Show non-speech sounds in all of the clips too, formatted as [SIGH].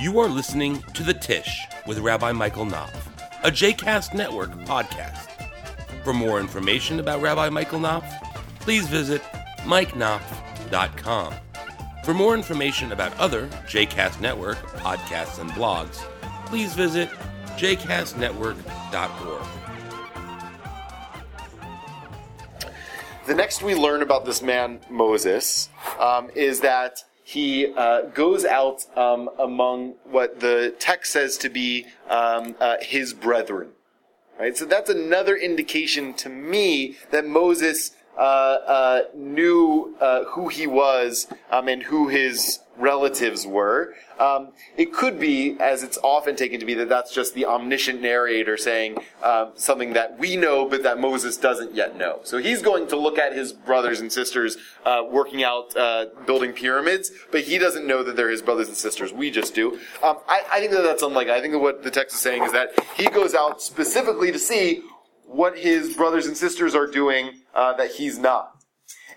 You are listening to The Tish with Rabbi Michael Knopf, a JCast Network podcast. For more information about Rabbi Michael Knopf, please visit mikeknopf.com. For more information about other JCast Network podcasts and blogs, please visit jcastnetwork.org. The next we learn about this man, Moses, um, is that he uh, goes out um, among what the text says to be um, uh, his brethren. Right? So that's another indication to me that Moses knew uh, who he was um, and who his relatives were. Um, it could be, as it's often taken to be, that that's just the omniscient narrator saying um, something that we know but that Moses doesn't yet know. So he's going to look at his brothers and sisters uh, working out, uh, building pyramids, but he doesn't know that they're his brothers and sisters. We just do. Um, I, I think that that's unlikely. I think that what the text is saying is that he goes out specifically to see what his brothers and sisters are doing uh, that he's not.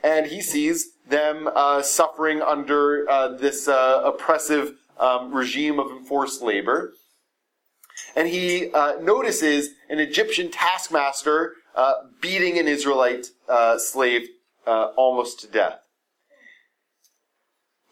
And he sees them uh, suffering under uh, this uh, oppressive um, regime of enforced labor. And he uh, notices an Egyptian taskmaster uh, beating an Israelite slave almost to death.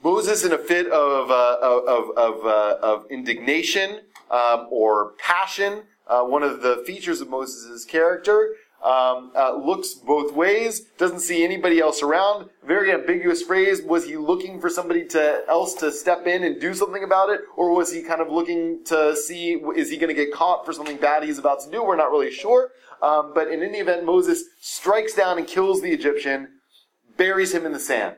Moses, in a fit of, of, of, of indignation um, or passion, uh, one of the features of Moses' character. Um, uh, looks both ways, doesn't see anybody else around. Very ambiguous phrase. Was he looking for somebody to else to step in and do something about it, or was he kind of looking to see is he going to get caught for something bad he's about to do? We're not really sure. Um, but in any event, Moses strikes down and kills the Egyptian, buries him in the sand.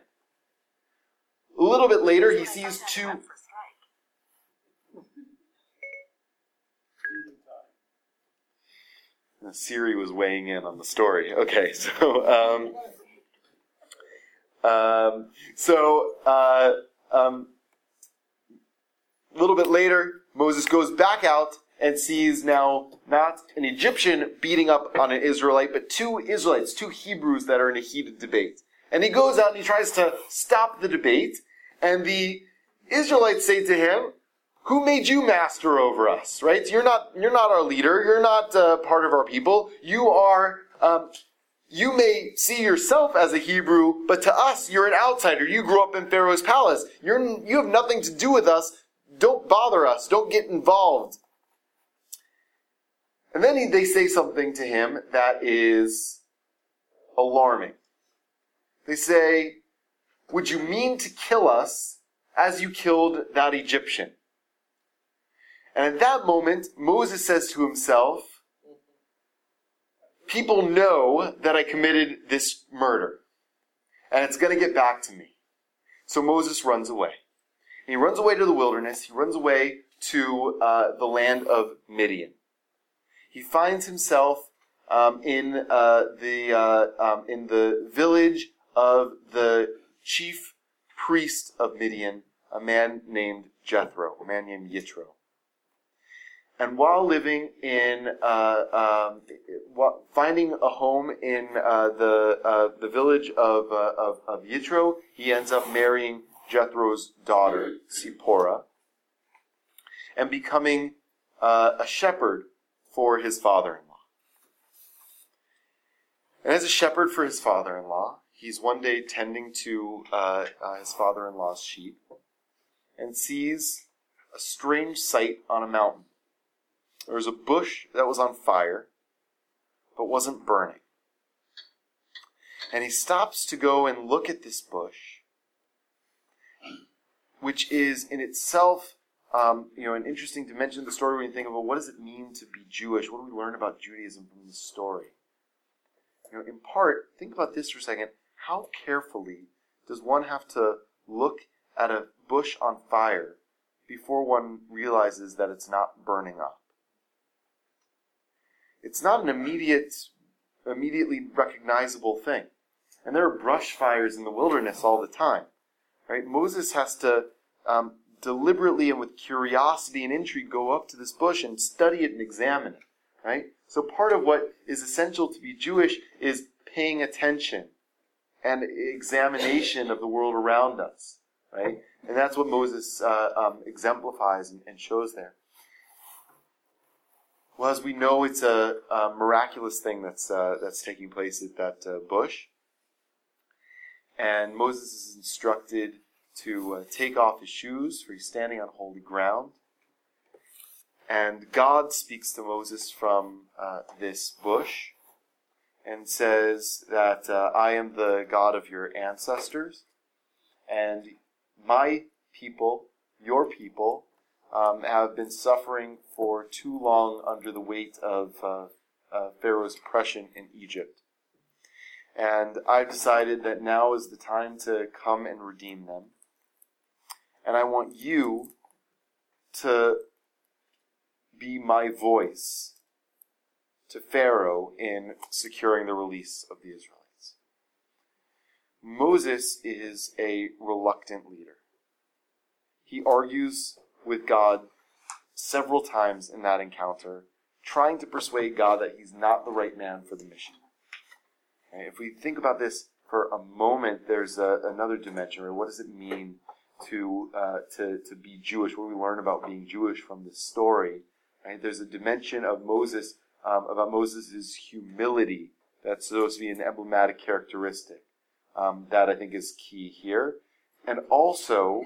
A little bit later, he sees two. Siri was weighing in on the story. Okay, [LAUGHS] so um, um, so uh, um, a little bit later, Moses goes back out and sees now not an Egyptian beating up on an Israelite, but two Israelites, two Hebrews that are in a heated debate. And he goes out and he tries to stop the debate, and the Israelites say to him, who made you master over us, right? You're not, you're not our leader. You're not uh, part of our people. You are, um, you may see yourself as a Hebrew, but to us, you're an outsider. You grew up in Pharaoh's palace. You're, you have nothing to do with us. Don't bother us. Don't get involved. And then he, they say something to him that is alarming. They say, Would you mean to kill us as you killed that Egyptian? And at that moment, Moses says to himself, People know that I committed this murder, and it's going to get back to me. So Moses runs away. He runs away to the wilderness, he runs away to uh, the land of Midian. He finds himself um, in, uh, the, uh, um, in the village of the chief priest of Midian, a man named Jethro, a man named Yitro. And while living in, uh, um, finding a home in uh, the uh, the village of, uh, of, of Yitro, he ends up marrying Jethro's daughter, Zipporah, and becoming uh, a shepherd for his father-in-law. And as a shepherd for his father-in-law, he's one day tending to uh, his father-in-law's sheep and sees a strange sight on a mountain. There was a bush that was on fire, but wasn't burning. And he stops to go and look at this bush, which is in itself, um, you know, an interesting dimension of the story when you think about what does it mean to be Jewish? What do we learn about Judaism from this story? You know, in part, think about this for a second. How carefully does one have to look at a bush on fire before one realizes that it's not burning up? It's not an immediate, immediately recognizable thing. And there are brush fires in the wilderness all the time. Right? Moses has to um, deliberately and with curiosity and intrigue go up to this bush and study it and examine it. Right? So part of what is essential to be Jewish is paying attention and examination of the world around us. Right? And that's what Moses uh, um, exemplifies and, and, shows there. Well, as we know, it's a, a miraculous thing that's, uh, that's taking place at that uh, bush. And Moses is instructed to uh, take off his shoes, for he's standing on holy ground. And God speaks to Moses from uh, this bush and says that uh, I am the God of your ancestors, and my people, your people, um, have been suffering for too long under the weight of uh, uh, Pharaoh's oppression in Egypt. And I've decided that now is the time to come and redeem them. And I want you to be my voice to Pharaoh in securing the release of the Israelites. Moses is a reluctant leader. He argues with God several times in that encounter, trying to persuade God that he's not the right man for the mission. If we think about this for a moment, there's a, another dimension. Right? What does it mean to, uh, to, to be Jewish? What do we learn about being Jewish from this story? Right? There's a dimension of Moses, um, about Moses' humility. That's supposed to be an emblematic characteristic um, that I think is key here. And also,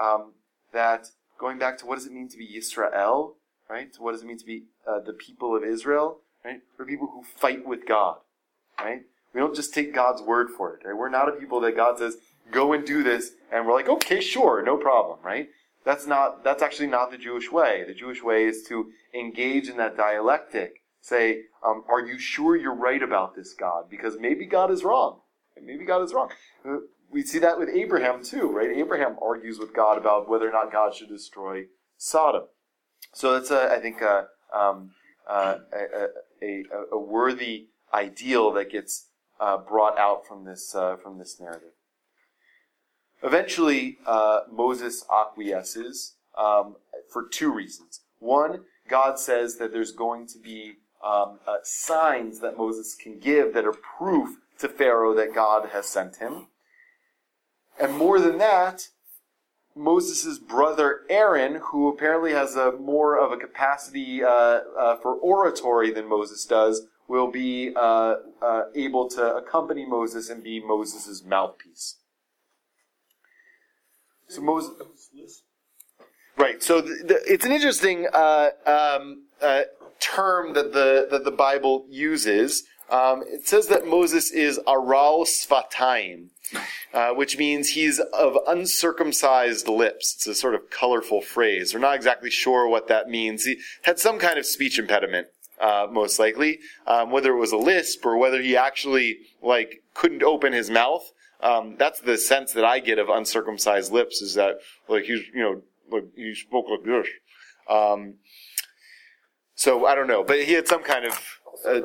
um, that going back to what does it mean to be Yisrael, right? What does it mean to be uh, the people of Israel, right? We're people who fight with God, right? We don't just take God's word for it, right? We're not a people that God says, go and do this, and we're like, okay, sure, no problem, right? That's not, that's actually not the Jewish way. The Jewish way is to engage in that dialectic. Say, um, are you sure you're right about this, God? Because maybe God is wrong. Maybe God is wrong. We see that with Abraham too, right? Abraham argues with God about whether or not God should destroy Sodom. So that's, a, I think, a, um, a, a, a, worthy ideal that gets uh, brought out from this uh, from this narrative. Eventually, uh, Moses acquiesces um, for two reasons. One, God says that there's going to be um, uh, signs that Moses can give that are proof to Pharaoh that God has sent him. And more than that, Moses' brother Aaron, who apparently has a more of a capacity uh, uh, for oratory than Moses does, will be uh, uh able to accompany Moses and be Moses' mouthpiece. So Moses. Right. So the, the, it's an interesting uh, um, uh, term that the that the Bible uses. Um, it says that Moses is aral svatayim, uh, which means he's of uncircumcised lips. It's a sort of colorful phrase. We're not exactly sure what that means. He had some kind of speech impediment, uh, most likely, um, whether it was a lisp or whether he actually like couldn't open his mouth. Um, that's the sense that I get of uncircumcised lips is that like he's you know like he spoke like this. Um, so I don't know, but he had some kind of. Uh,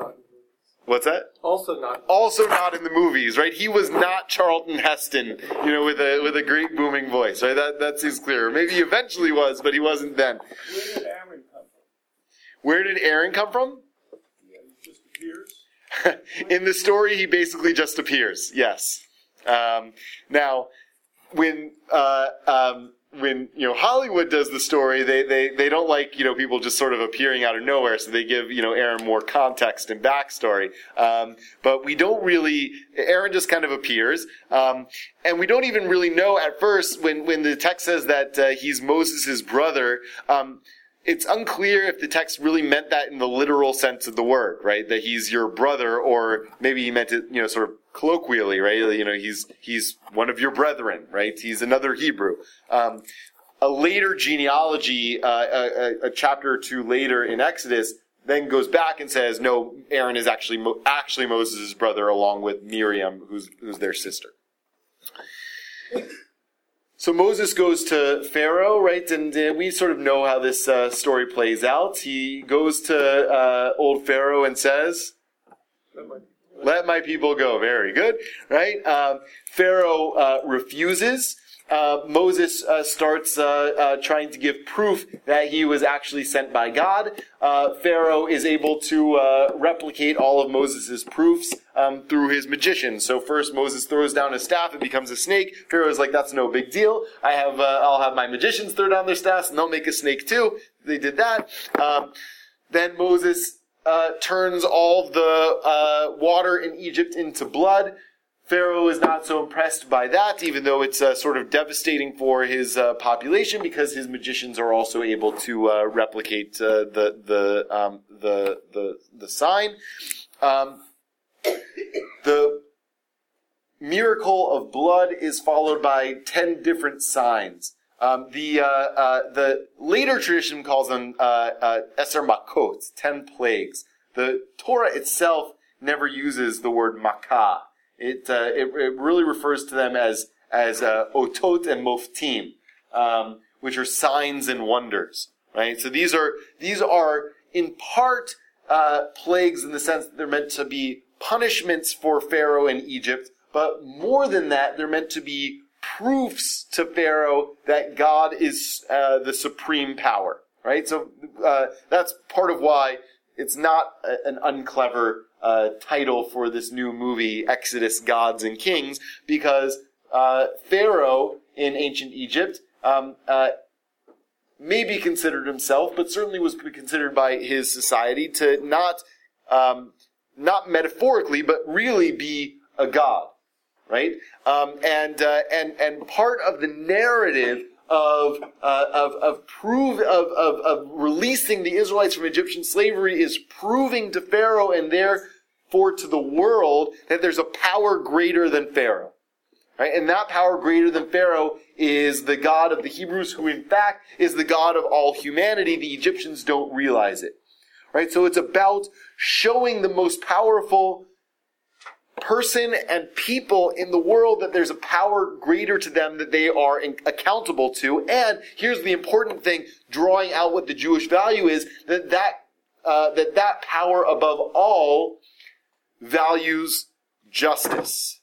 what's that? Also not. Also not in the movies, right? He was not Charlton Heston, you know, with a with a great booming voice, right? That that seems clear. Maybe he eventually was, but he wasn't then. Where did Aaron come from? Where did Aaron come from? Yeah, he just appears. [LAUGHS] in the story, he basically just appears. Yes. Um, now, when uh, um, when you know Hollywood does the story, they, they they don't like you know people just sort of appearing out of nowhere, so they give you know Aaron more context and backstory. Um, but we don't really. Aaron just kind of appears, um, and we don't even really know at first when when the text says that uh, he's Moses' brother. Um, it's unclear if the text really meant that in the literal sense of the word, right? That he's your brother, or maybe he meant it, you know, sort of colloquially, right? You know, he's he's one of your brethren, right? He's another Hebrew. Um, a later genealogy, uh, a, a, chapter or two later in Exodus, then goes back and says, no, Aaron is actually actually Moses' brother, along with Miriam, who's who's their sister. So Moses goes to Pharaoh, right? And uh, we sort of know how this uh, story plays out. He goes to uh, old Pharaoh and says, let my people go. Very good, right? Um, Pharaoh uh, refuses, uh, Moses uh, starts uh, uh, trying to give proof that he was actually sent by God. Uh, Pharaoh is able to uh, replicate all of Moses' proofs um, through his magicians. So first Moses throws down his staff, it becomes a snake. Pharaoh is like, "That's no big deal. I have I'll have my magicians throw down their staffs, and they'll make a snake too." They did that. Um, then Moses uh, turns all the uh, water in Egypt into blood. Pharaoh is not so impressed by that, even though it's uh, sort of devastating for his uh, population, because his magicians are also able to uh, replicate uh, the the, um, the the the sign. Um, the miracle of blood is followed by ten different signs. Um, the uh, uh, the later tradition calls them uh, uh, Eser Makot, ten plagues. The Torah itself never uses the word Makkah. It, uh, it it really refers to them as as uh, Otot and Moftim, um, which are signs and wonders. Right. So these are these are in part uh, plagues in the sense that they're meant to be punishments for Pharaoh in Egypt, but more than that, they're meant to be proofs to Pharaoh that God is uh, the supreme power. Right. So uh, that's part of why it's not a, an unclever uh, title for this new movie, Exodus: Gods and Kings, because uh, Pharaoh in ancient Egypt um, uh, may be considered himself, but certainly was considered by his society to not um, not metaphorically, but really be a god, right? Um, and uh, and and part of the narrative of uh, of of prove of, of of releasing the Israelites from Egyptian slavery is proving to Pharaoh and therefore to the world that there's a power greater than Pharaoh. Right? And that power greater than Pharaoh is the God of the Hebrews, who in fact is the God of all humanity. The Egyptians don't realize it. Right? So it's about showing the most powerful person and people in the world that there's a power greater to them that they are in- accountable to. And here's the important thing, drawing out what the Jewish value is, that that, uh, that, that power above all values justice.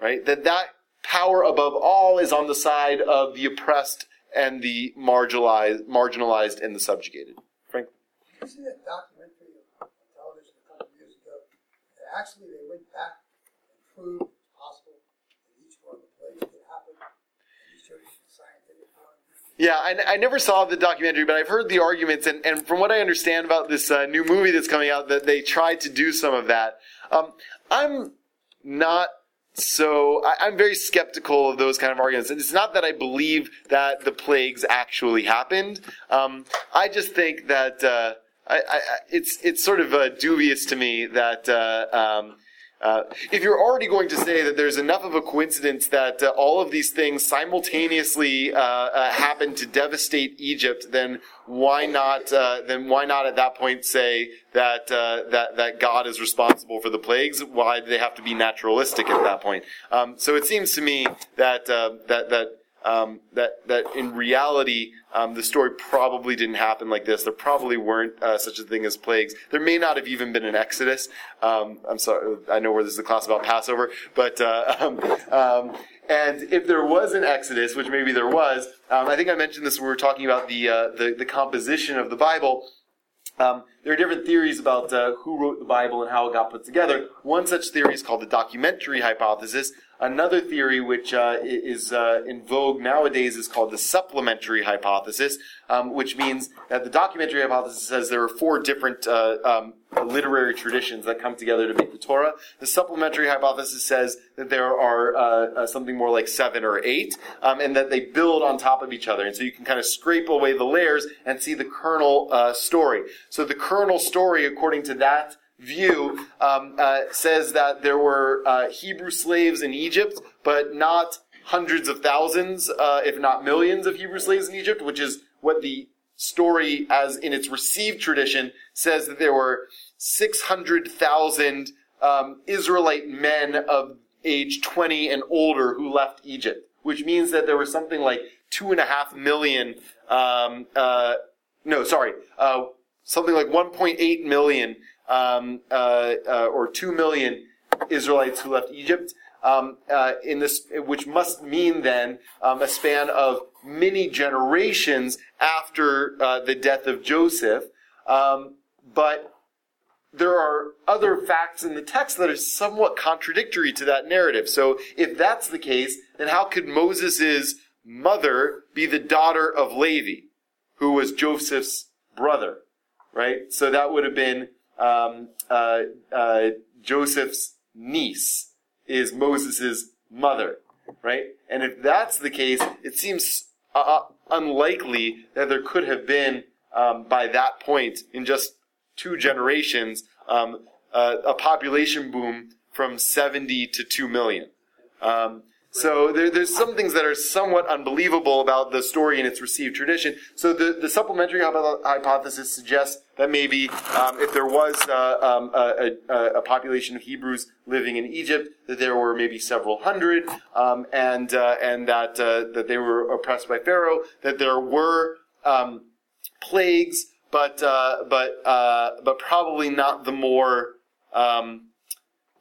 Right? That that power above all is on the side of the oppressed and the marginalized, marginalized and the subjugated. Frank? Did you see that documentary on television a couple years ago? Actually, they went back possible each one of the plays. Yeah, I, I never saw the documentary, but I've heard the arguments, and, and from what I understand about this uh, new movie that's coming out, that they tried to do some of that. Um, I'm not so I, I'm very skeptical of those kind of arguments. And it's not that I believe that the plagues actually happened. Um, I just think that uh, I, I- it's it's sort of uh, dubious to me that. Uh, um, uh, if you're already going to say that there's enough of a coincidence that uh, all of these things simultaneously uh, uh, happen to devastate Egypt, then why not? Uh, then why not at that point say that uh, that that God is responsible for the plagues? Why do they have to be naturalistic at that point? Um, so it seems to me that that that um, that that in reality um, the story probably didn't happen like this. There probably weren't uh, such a thing as plagues. There may not have even been an Exodus. Um, I'm sorry, I know where this is a class about Passover, but uh, [LAUGHS] um, um, and if there was an Exodus, which maybe there was, um, I think I mentioned this when we were talking about the uh, the, the composition of the Bible. There are different theories about uh, who wrote the Bible and how it got put together. One such theory is called the documentary hypothesis. Another theory, which uh, is uh, in vogue nowadays, is called the supplementary hypothesis, um, which means that the documentary hypothesis says there are four different uh, um, literary traditions that come together to make the Torah. The supplementary hypothesis says that there are uh, uh, something more like seven or eight, um, and that they build on top of each other. And so you can kind of scrape away the layers and see the kernel uh, story. So the kernel story, according to that view, um, uh, says that there were uh, Hebrew slaves in Egypt, but not hundreds of thousands, uh, if not millions, of Hebrew slaves in Egypt, which is what the story, as in its received tradition, says that there were 600,000 um, Israelite men of age 20 and older who left Egypt, which means that there was something like two and a half million, um, uh, no, sorry, uh, something like 1.8 million um, uh, uh, or 2 million Israelites who left Egypt. um, uh, in this, which must mean then um, a span of many generations after uh, the death of Joseph. Um, but there are other facts in the text that are somewhat contradictory to that narrative. So if that's the case, then how could Moses' mother be the daughter of Levi, who was Joseph's brother? Right? So that would have been um, uh, uh, Joseph's niece is Moses' mother, right? And if that's the case, it seems uh, uh, unlikely that there could have been, um, by that point, in just two generations, um, a population boom from 70 to 2 million. So there, there's some things that are somewhat unbelievable about the story and its received tradition. So the, the supplementary hypothesis suggests that maybe um, if there was uh, um, a, a, a, population of Hebrews living in Egypt, that there were maybe several hundred, um, and uh, and that uh, that they were oppressed by Pharaoh, that there were um, plagues, but uh, but uh, but probably not the more um,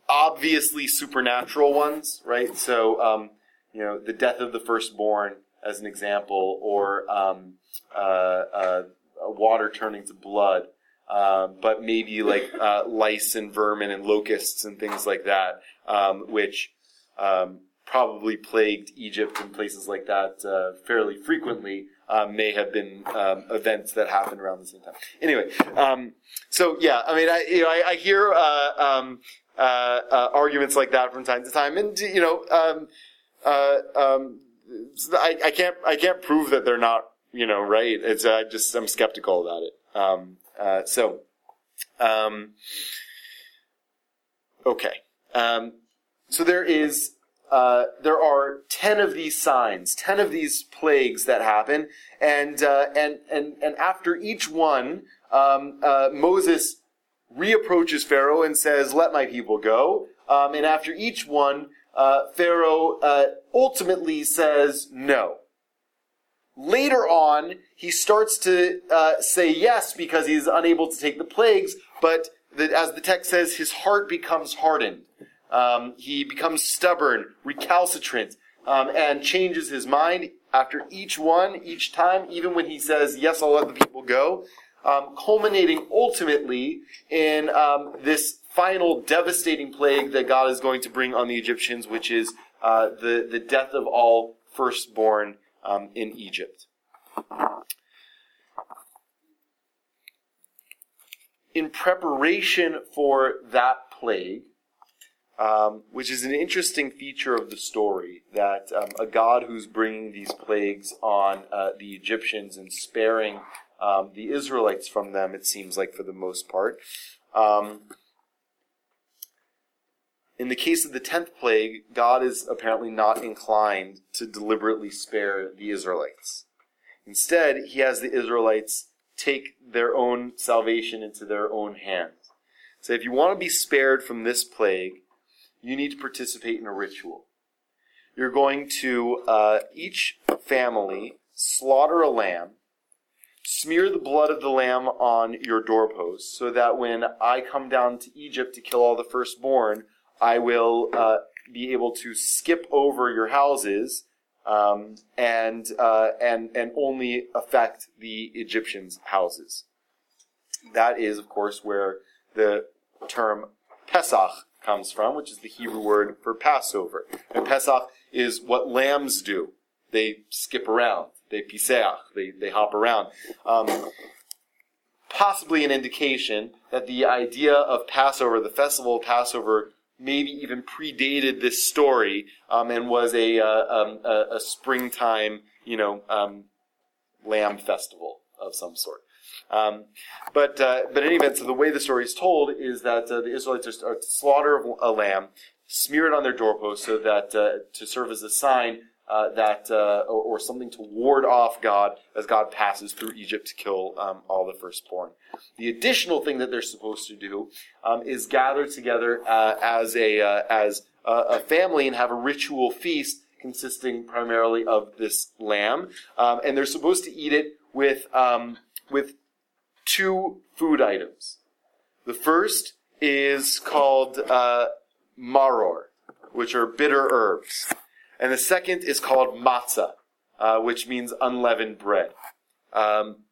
obviously supernatural ones, right? So, um, you know, the death of the firstborn, as an example, or um, uh, uh, water turning to blood, uh, but maybe like uh, lice and vermin and locusts and things like that, um, which um, probably plagued Egypt and places like that uh, fairly frequently. Um, may have been um, events that happened around the same time. Anyway, so yeah, I mean, I, you know, I, I hear uh, uh, uh, arguments like that from time to time, and you know, um, uh, um, I, I, can't I can't prove that they're not you know right. It's I just I'm skeptical about it. Um, uh, so, um, okay, um, so there is. Uh, there are ten of these signs, ten of these plagues that happen, and uh, and and and after each one, um, Moses reapproaches Pharaoh and says, Let my people go. Um, and after each one, uh, Pharaoh uh, ultimately says no. Later on, he starts to uh, say yes because he's unable to take the plagues, but the, as the text says, his heart becomes hardened. Um, he becomes stubborn, recalcitrant, um, and changes his mind after each one, each time, even when he says, Yes, I'll let the people go um, culminating ultimately in um, this final devastating plague that God is going to bring on the Egyptians, which is uh, the, the death of all firstborn um, in Egypt. In preparation for that plague, um, which is an interesting feature of the story that um, a God who's bringing these plagues on uh, the Egyptians and sparing um, the Israelites from them, it seems like, for the most part. Um, in the case of the tenth plague, God is apparently not inclined to deliberately spare the Israelites. Instead, he has the Israelites take their own salvation into their own hands. So if you want to be spared from this plague, you need to participate in a ritual. You're going to, uh, each family, slaughter a lamb, Smear the blood of the lamb on your doorposts, so that when I come down to Egypt to kill all the firstborn, I will uh, be able to skip over your houses um, and uh, and and only affect the Egyptians' houses. That is, of course, where the term Pesach comes from, which is the Hebrew word for Passover. And Pesach is what lambs do; they skip around. They piseach, they, they hop around. Um, possibly an indication that the idea of Passover, the festival of Passover, maybe even predated this story um, and was a, uh, um, a, a, springtime, you know, um, lamb festival of some sort. Um, but uh, but in any event, so the way the story is told is that uh, the Israelites are, are to slaughter a lamb, smear it on their doorpost so that uh, to serve as a sign uh, that uh, or, or, something to ward off God as God passes through Egypt to kill um, all the firstborn. The additional thing that they're supposed to do um, is gather together uh, as a uh, as a, a, family and have a ritual feast consisting primarily of this lamb, um, and they're supposed to eat it with um, with two food items. The first is called uh, maror which are bitter herbs. And the second is called matzah, uh, which means unleavened bread. Um,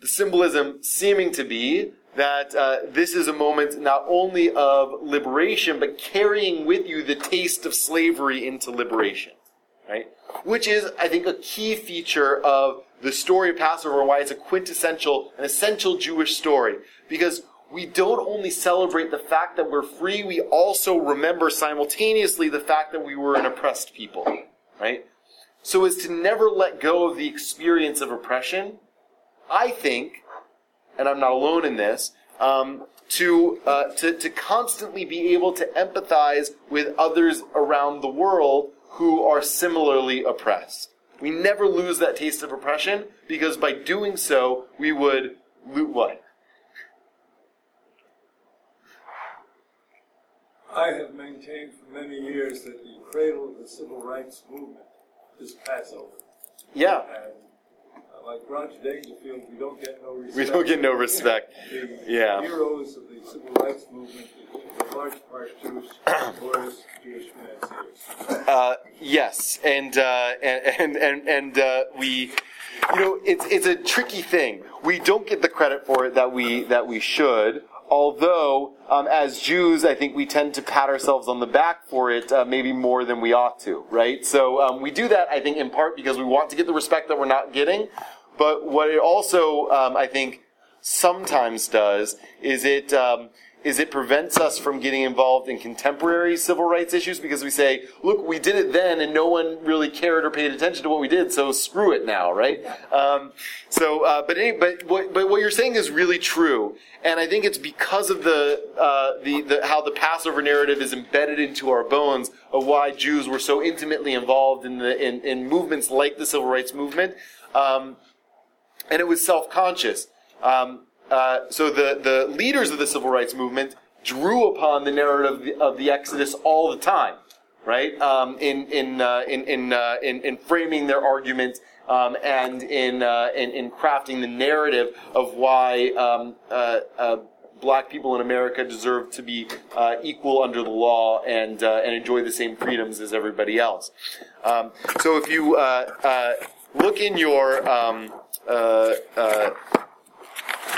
the symbolism seeming to be that uh, this is a moment not only of liberation, but carrying with you the taste of slavery into liberation, right? Which is, I think, a key feature of the story of Passover and why it's a quintessential, an essential Jewish story. Because we don't only celebrate the fact that we're free, we also remember simultaneously the fact that we were an oppressed people, right? So as to never let go of the experience of oppression, I think, and I'm not alone in this, um, to, uh, to, to constantly be able to empathize with others around the world who are similarly oppressed. We never lose that taste of oppression because by doing so, we would loot what? I have maintained for many years that the cradle of the civil rights movement is Passover. Yeah, And uh, like Roger Dangerfield, we don't get no respect. [LAUGHS] we don't get no respect. The Yeah. heroes of the civil rights movement large part Jewish, [COUGHS] glorious Jewish financiers. Uh, yes, and uh, and and and, and uh, we, you know, it's it's a tricky thing. We don't get the credit for it that we that we should. Although, um, as Jews, I think we tend to pat ourselves on the back for it, uh, maybe more than we ought to, right? So um, we do that, I think, in part because we want to get the respect that we're not getting. But what it also, um, I think, sometimes does is it um, is it prevents us from getting involved in contemporary civil rights issues because we say, look, we did it then and no one really cared or paid attention to what we did, so screw it now, right? Um, so, uh, but any, but what, but what you're saying is really true, and I think it's because of the uh, the, the how the Passover narrative is embedded into our bones of why Jews were so intimately involved in the in, in movements like the civil rights movement. Um, and it was self-conscious. Um, uh, so the, the leaders of the civil rights movement drew upon the narrative of the, of the Exodus all the time, right? Um, in in, uh, in in, uh, in in framing their argument um, and in, uh, in in crafting the narrative of why um, uh, uh, black people in America deserve to be equal under the law and and enjoy the same freedoms as everybody else. Um, so if you look in your um,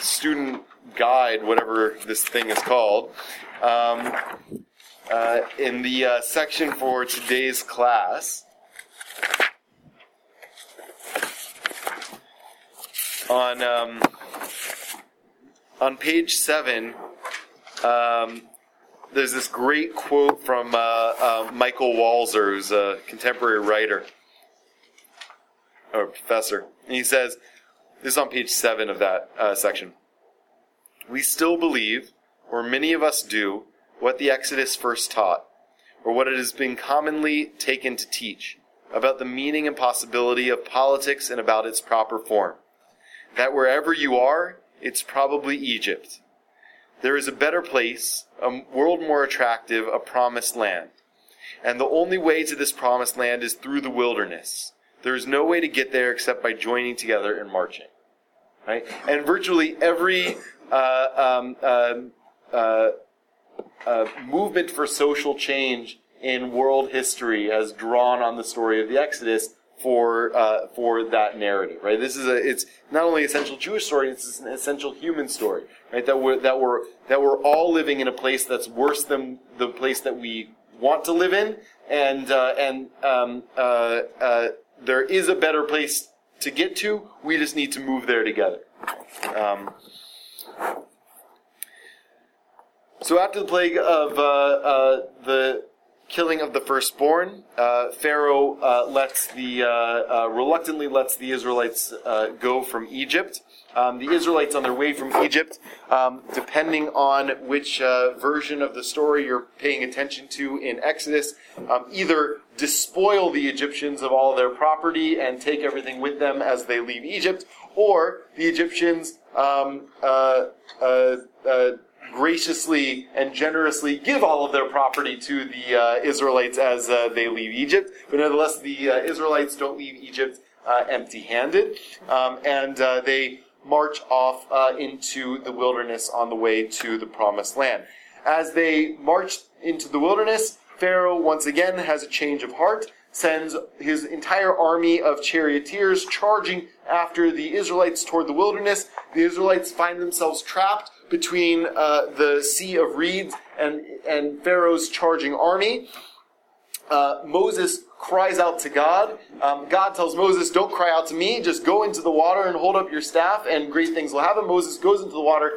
student guide, whatever this thing is called, um, uh, in the uh, section for today's class. On um, on page seven, um, there's this great quote from uh, uh, Michael Walzer, who's a contemporary writer or professor. And he says, this is on page seven of that uh, section. We still believe, or many of us do, what the Exodus first taught, or what it has been commonly taken to teach, about the meaning and possibility of politics and about its proper form. That wherever you are, it's probably Egypt. There is a better place, a world more attractive, a promised land. And the only way to this promised land is through the wilderness. There is no way to get there except by joining together and marching. Right? And virtually every uh, um, um, uh, uh, movement for social change in world history has drawn on the story of the Exodus for uh, for that narrative, right? This is a it's not only an essential Jewish story; it's an essential human story, right? That we're that we're that we're all living in a place that's worse than the place that we want to live in, and uh, and um, uh, uh, there is a better place to get to. We just need to move there together. Um, so after the plague of uh, uh, the killing of the firstborn, uh, Pharaoh uh, lets the uh, uh, reluctantly lets the Israelites go from Egypt. Um, the Israelites on their way from Egypt, um, depending on which version of the story you're paying attention to in Exodus, um, either despoil the Egyptians of all their property and take everything with them as they leave Egypt, or the Egyptians um, uh, uh, uh, graciously and generously give all of their property to the uh, Israelites as uh, they leave Egypt. But nevertheless, the uh, Israelites don't leave Egypt uh, empty-handed, um, and they march off into the wilderness on the way to the promised land. As they march into the wilderness, Pharaoh once again has a change of heart, sends his entire army of charioteers charging after the Israelites toward the wilderness. The Israelites find themselves trapped between uh, the Sea of Reeds and, and Pharaoh's charging army. Uh, Moses cries out to God. Um, God tells Moses, Don't cry out to me, just go into the water and hold up your staff, and great things will happen. Moses goes into the water,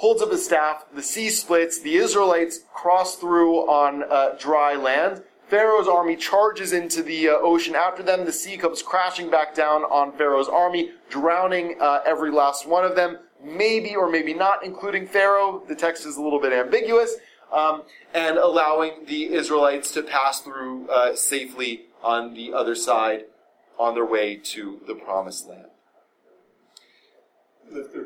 holds up his staff, the sea splits, the Israelites cross through on uh, dry land. Pharaoh's army charges into the uh, ocean after them. The sea comes crashing back down on Pharaoh's army, drowning uh, every last one of them, maybe or maybe not, including Pharaoh. The text is a little bit ambiguous, um, and allowing the Israelites to pass through uh, safely on the other side on their way to the promised land. The.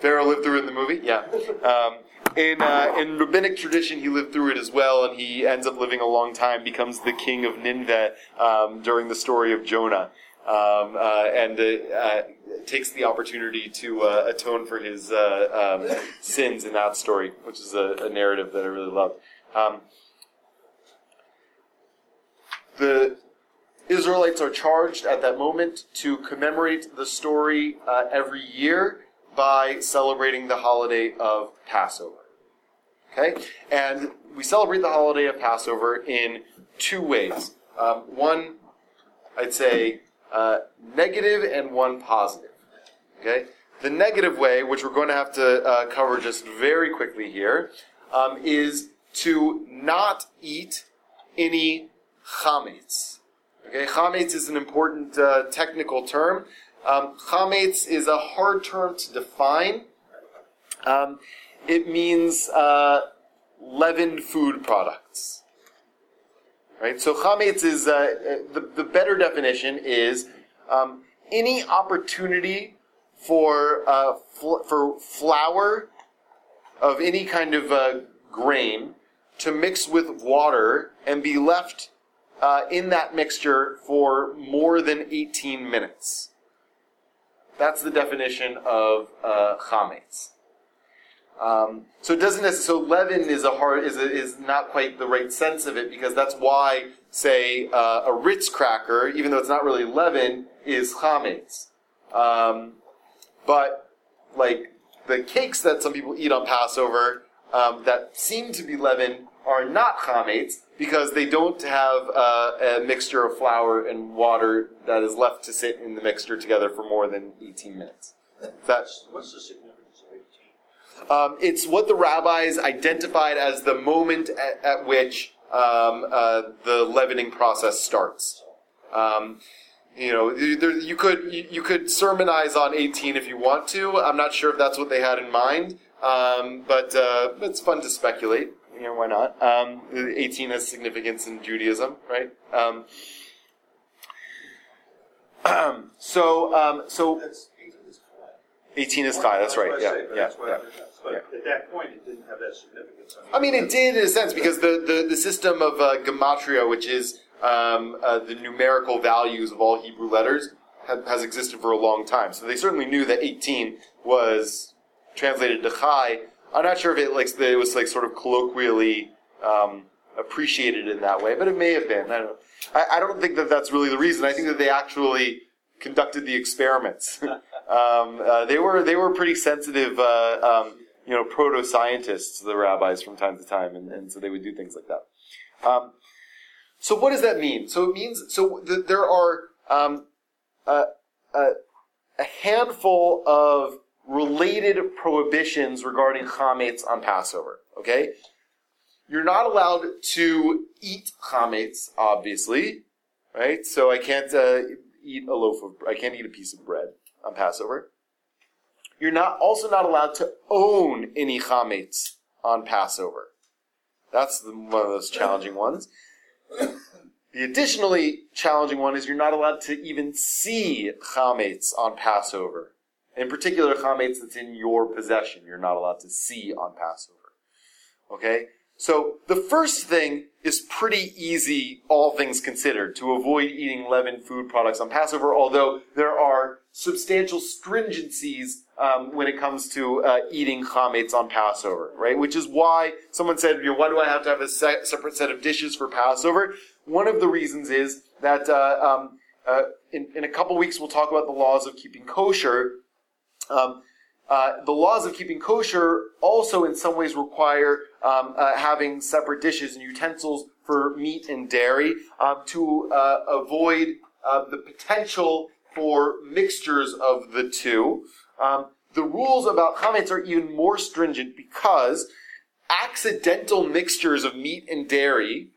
Pharaoh lived through it in the movie, yeah. Um, in uh, in rabbinic tradition, he lived through it as well, and he ends up living a long time, becomes the king of Nineveh um, during the story of Jonah, um, uh, and uh, uh, takes the opportunity to uh, atone for his uh, um, sins in that story, which is a, a narrative that I really love. Um, the Israelites are charged at that moment to commemorate the story every year by celebrating the holiday of Passover. Okay? And we celebrate the holiday of Passover in two ways. Um, one, I'd say, uh, negative and one positive. Okay? The negative way, which we're going to have to uh, cover just very quickly here, um, is to not eat any chametz. Okay, chametz is an important uh, technical term. Um, chametz is a hard term to define. Um, it means uh, leavened food products. Right. So chametz is uh, the the better definition is um, any opportunity for uh, fl- for flour of any kind of uh, grain to mix with water and be left uh, in that mixture for more than 18 minutes. That's the definition of uh, chametz. Um, so it doesn't so leaven is a hard, is, a, is not quite the right sense of it because that's why, say, uh, a Ritz cracker, even though it's not really leaven, is chametz. Um, but, like, the cakes that some people eat on Passover um, that seem to be leaven are not chametz because they don't have uh, a mixture of flour and water that is left to sit in the mixture together for more than 18 minutes. That's What's the significance of 18? um, it's what the rabbis identified as the moment at, at which um, uh, the leavening process starts. Um, you know, you- there, you could you, you could sermonize on 18 if you want to. I'm not sure if that's what they had in mind, um, but uh, it's fun to speculate. You know, why not? Um, 18 has significance in Judaism, right? Um, [CLEARS THROAT] so, um, so 18 is fine. 18 is fine. That's right. I Yeah, say, but yeah, yeah. At that point, it didn't have that significance. I mean, it did in a sense because the, the, the system of uh, gematria, which is um, uh, the numerical values of all Hebrew letters, ha- has existed for a long time. So they certainly knew that 18 was translated to Chai. I'm not sure if it like it was like sort of colloquially um, appreciated in that way, but it may have been. I don't. I, I don't think that that's really the reason. I think that they actually conducted the experiments. [LAUGHS] um, uh, they were they were pretty sensitive, uh, um, you know, proto scientists, the rabbis from time to time, and, and so they would do things like that. Um, so what does that mean? So it means so th- there are um, a, a, a handful of related prohibitions regarding chametz on Passover. Okay, you're not allowed to eat chametz, obviously, right? So I can't uh, eat a loaf of, I can't eat a piece of bread on Passover. You're not also not allowed to own any chametz on Passover. That's the, one of those challenging ones. The additionally challenging one is you're not allowed to even see chametz on Passover. In particular, chametz that's in your possession, you're not allowed to see on Passover. Okay? So the first thing is pretty easy, all things considered, to avoid eating leavened food products on Passover, although there are substantial stringencies um, when it comes to uh, eating chametz on Passover, right? Which is why someone said, you know, why do I have to have a se- separate set of dishes for Passover? One of the reasons is that uh, um, uh, in, in a couple weeks we'll talk about the laws of keeping kosher. Um, uh, the laws of keeping kosher also in some ways require um, uh, having separate dishes and utensils for meat and dairy um, to uh, avoid uh, the potential for mixtures of the two. Um, the rules about chametz are even more stringent because accidental mixtures of meat and dairy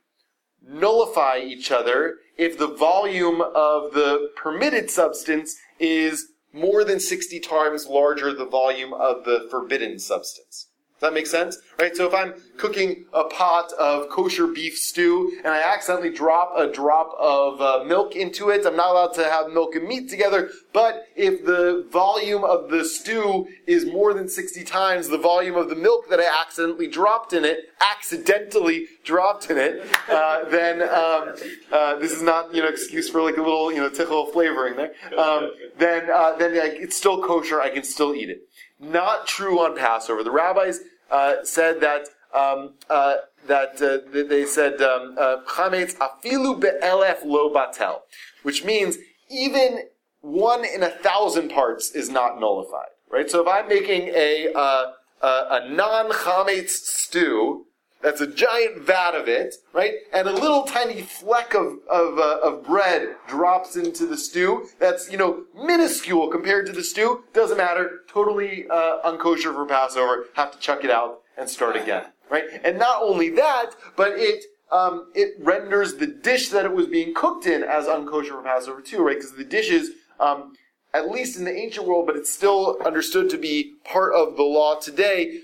nullify each other if the volume of the permitted substance is more than 60 times larger the volume of the forbidden substance. Does that make sense? Right? So if I'm cooking a pot of kosher beef stew and I accidentally drop a drop of uh, milk into it, I'm not allowed to have milk and meat together. But if the volume of the stew is more than 60 times the volume of the milk that I accidentally dropped in it, accidentally dropped in it, uh, then um, uh, this is not you know excuse for like a little you know tickle flavoring there. Um, then uh, then like, it's still kosher. I can still eat it. Not true on Passover. The rabbis uh, said that um, uh, that uh, they said um, chametz afilu be'elef lo batel, which means even one in a thousand parts is not nullified. Right. So if I'm making a a, a non chametz stew, that's a giant vat of it, right? And a little tiny fleck of of, uh, of bread drops into the stew. That's you know minuscule compared to the stew. Doesn't matter. Totally uh, unkosher for Passover. Have to chuck it out and start again, right? And not only that, but it um, it renders the dish that it was being cooked in as unkosher for Passover too, right? Because the dishes. Um, at least in the ancient world, but it's still understood to be part of the law today.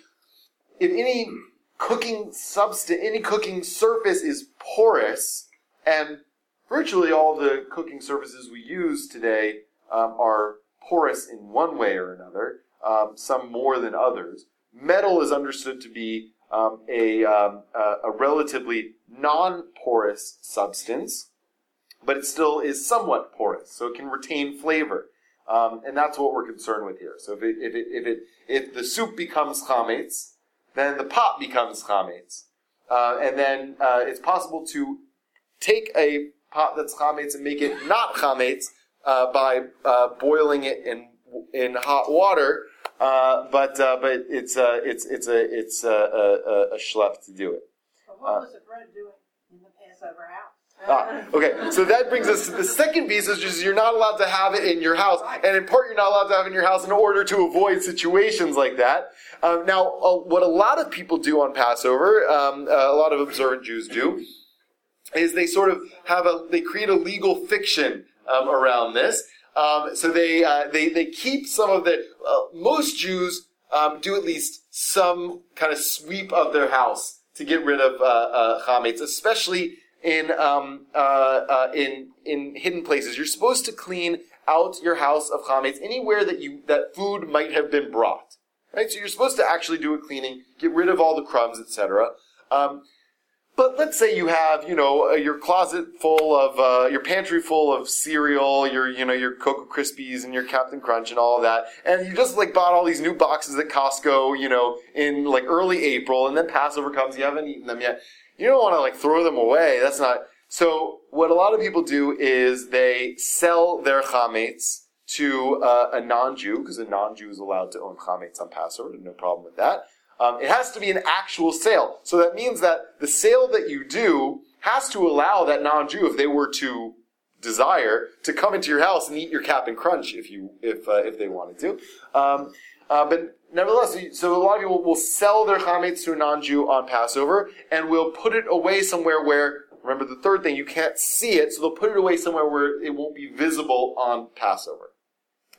If any cooking substance, any cooking surface is porous, and virtually all the cooking surfaces we use today um, are porous in one way or another, um, some more than others. Metal is understood to be um, a, um, a, a relatively non-porous substance, but it still is somewhat porous, so it can retain flavor. Um, and that's what we're concerned with here. So if it, if it, if it, if the soup becomes chametz, then the pot becomes chametz. Uh, and then uh, it's possible to take a pot that's chametz and make it not chametz uh, by uh, boiling it in in hot water. Uh, but uh, but it's uh, it's it's a it's a, a, a schlep to do it. But what was the bread doing in the Passover house? Ah, okay, so that brings us to the second piece, which is you're not allowed to have it in your house, and in part you're not allowed to have it in your house in order to avoid situations like that. Um, now, uh, what a lot of people do on Passover, um, uh, a lot of observant Jews do, is they sort of have a they create a legal fiction um, around this. Um, so they uh, they they keep some of the uh, most Jews um, do at least some kind of sweep of their house to get rid of uh, uh, chametz, especially in um, uh, in in hidden places. You're supposed to clean out your house of chametz anywhere that you that food might have been brought. Right, so you're supposed to actually do a cleaning, get rid of all the crumbs, etc. Um, but let's say you have, you know, uh, your closet full of, uh, your pantry full of cereal, your, you know, your Cocoa Krispies and your Captain Crunch and all of that, and you just like bought all these new boxes at Costco, you know, in like early April, and then Passover comes, you haven't eaten them yet. You don't want to like throw them away. That's not. So what a lot of people do is they sell their chametz to uh, a non-Jew because a non-Jew is allowed to own chametz on Passover. No problem with that. Um, it has to be an actual sale. So that means that the sale that you do has to allow that non-Jew, if they were to desire, to come into your house and eat your Cap'n Crunch if you if uh, if they wanted to. Um, uh, but nevertheless, so a lot of people will sell their chametz to a non-Jew on Passover and will put it away somewhere where. Remember the third thing, you can't see it, so they'll put it away somewhere where it won't be visible on Passover.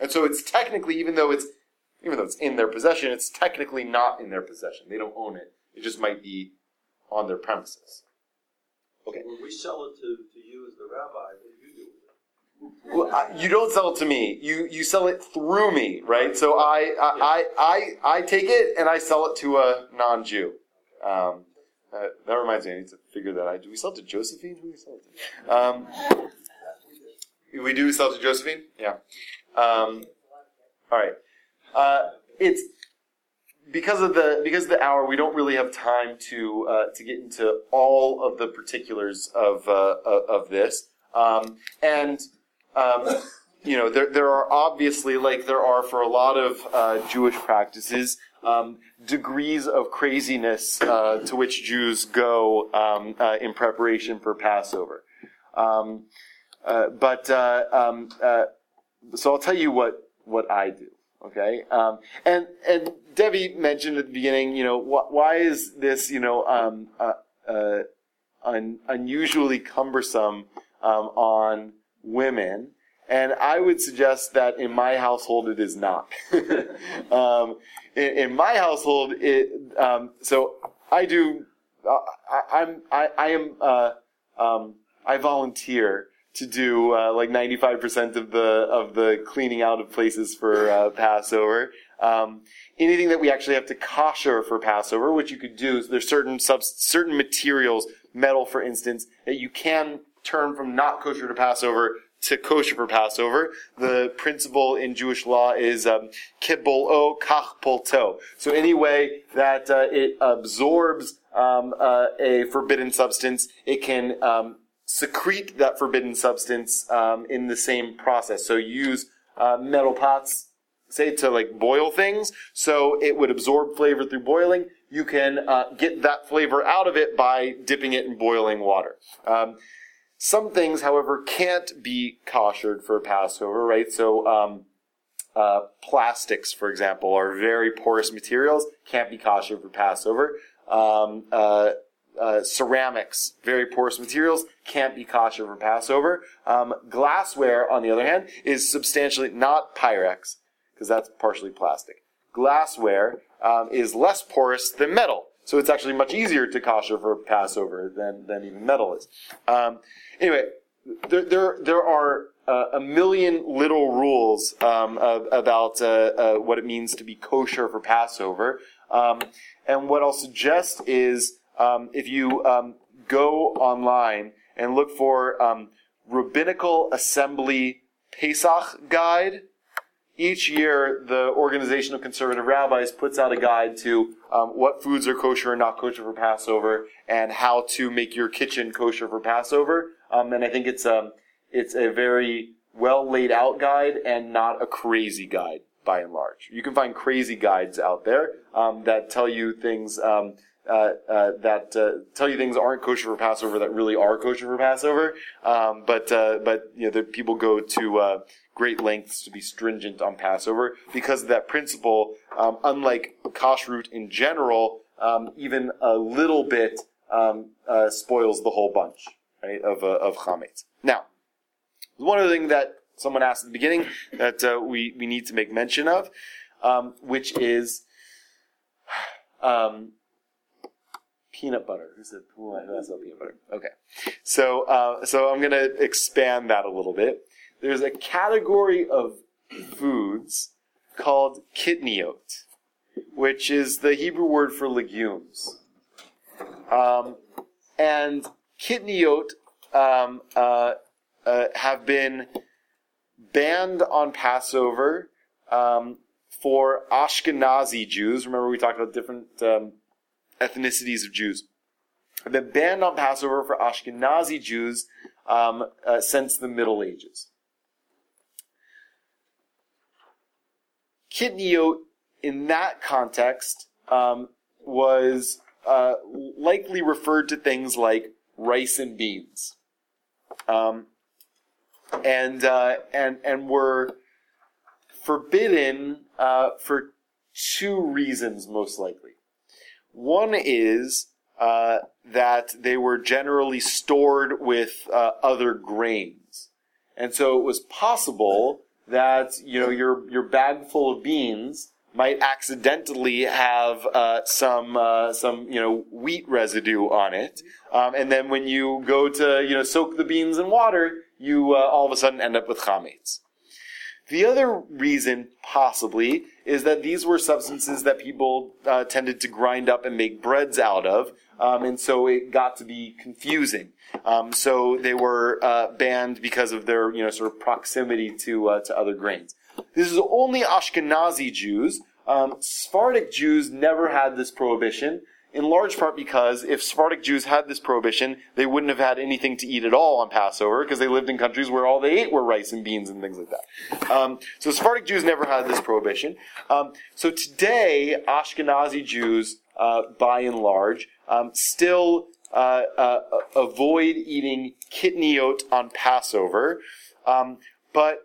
And so it's technically, even though it's even though it's in their possession, it's technically not in their possession. They don't own it. It just might be on their premises. Okay. When we sell it to, to you as the rabbi, what do you do with it? Well, I, you don't sell it to me. You you sell it through me, right? So I I, I, I, I take it and I sell it to a non-Jew. Um, uh, that reminds me, I need to figure that out. Do we sell it to Josephine? Who do we sell it to? Um, we do sell it to Josephine? Yeah. Um, all right. uh, it's because of the because of the hour. We don't really have time to uh, to get into all of the particulars of uh, of of this. Um, and um, you know, there there are obviously like there are for a lot of uh, Jewish practices. Um, degrees of craziness uh, to which Jews go um, uh, in preparation for Passover. Um, uh, but uh, um, uh, so I'll tell you what what I do. Okay, um, and and Debbie mentioned at the beginning, you know, wh- why is this, you know, um, uh, uh, un- unusually cumbersome um, on women? And I would suggest that in my household it is not. [LAUGHS] um, in, in my household, it um, so I do. Uh, I, I'm I, I am uh, um, I volunteer to do uh, like 95% of the of the cleaning out of places for uh, Passover. Um, anything that we actually have to kosher for Passover, which you could do, there's certain certain materials, metal for instance, that you can turn from not kosher to Passover to kosher for Passover. The principle in Jewish law is um, kibol o kach polto. So any way that uh, it absorbs um, uh, a forbidden substance, it can um, secrete that forbidden substance um, in the same process. So use uh, metal pots, say to like boil things, so it would absorb flavor through boiling. You can uh, get that flavor out of it by dipping it in boiling water. Um, some things, however, can't be koshered for Passover, right? So, um, uh, plastics, for example, are very porous materials, can't be kosher for Passover. Um, uh, uh, ceramics, very porous materials, can't be kosher for Passover. Um, glassware, on the other hand, is substantially not Pyrex, because that's partially plastic. Glassware um, is less porous than metal, so it's actually much easier to kosher for Passover than, than even metal is. Um, anyway, there, there, there are uh, a million little rules um, of, about uh, uh, what it means to be kosher for Passover. Um, and what I'll suggest is um, if you um, go online and look for um, Rabbinical Assembly Pesach Guide, each year the Organization of Conservative Rabbis puts out a guide to um, what foods are kosher and not kosher for Passover, and how to make your kitchen kosher for Passover. Um, and I think it's a it's a very well laid out guide and not a crazy guide by and large. You can find crazy guides out there um, that tell you things um, uh, uh, that uh, tell you things aren't kosher for Passover that really are kosher for Passover. Um, but uh, but you know, the people go to uh, great lengths to be stringent on Passover because of that principle. Um, unlike kashrut in general, um, even a little bit um, spoils the whole bunch right, of of chametz. Now, one other thing that someone asked at the beginning that we we need to make mention of, um, which is. Peanut butter. Who said who has peanut butter? Okay, so uh, so I'm going to expand that a little bit. There's a category of foods called kitniot, which is the Hebrew word for legumes, um, and kitniot um, uh, uh, have been banned on Passover. Um, for Ashkenazi Jews, remember we talked about different um, ethnicities of Jews been banned on Passover for Ashkenazi Jews um, uh, since the Middle Ages. Kitniot, in that context, um, was uh, likely referred to things like rice and beans, um, and uh, and and were forbidden uh, for two reasons, most likely. One is uh, that they were generally stored with uh, other grains, and so it was possible that you know your your bag full of beans might accidentally have uh, some uh, some you know wheat residue on it, um, and then when you go to you know soak the beans in water, you uh, all of a sudden end up with chametz. The other reason, possibly, is that these were substances that people uh, tended to grind up and make breads out of, um, and so it got to be confusing. Um, so they were uh, banned because of their, you know, sort of proximity to uh, to other grains. this is only Ashkenazi Jews. Um, Sephardic Jews never had this prohibition, in large part because if Sephardic Jews had this prohibition, they wouldn't have had anything to eat at all on Passover because they lived in countries where all they ate were rice and beans and things like that. Um, so Sephardic Jews never had this prohibition. Um, so today, Ashkenazi Jews, uh, by and large, um, still uh, uh, avoid eating kitniot on Passover, um, but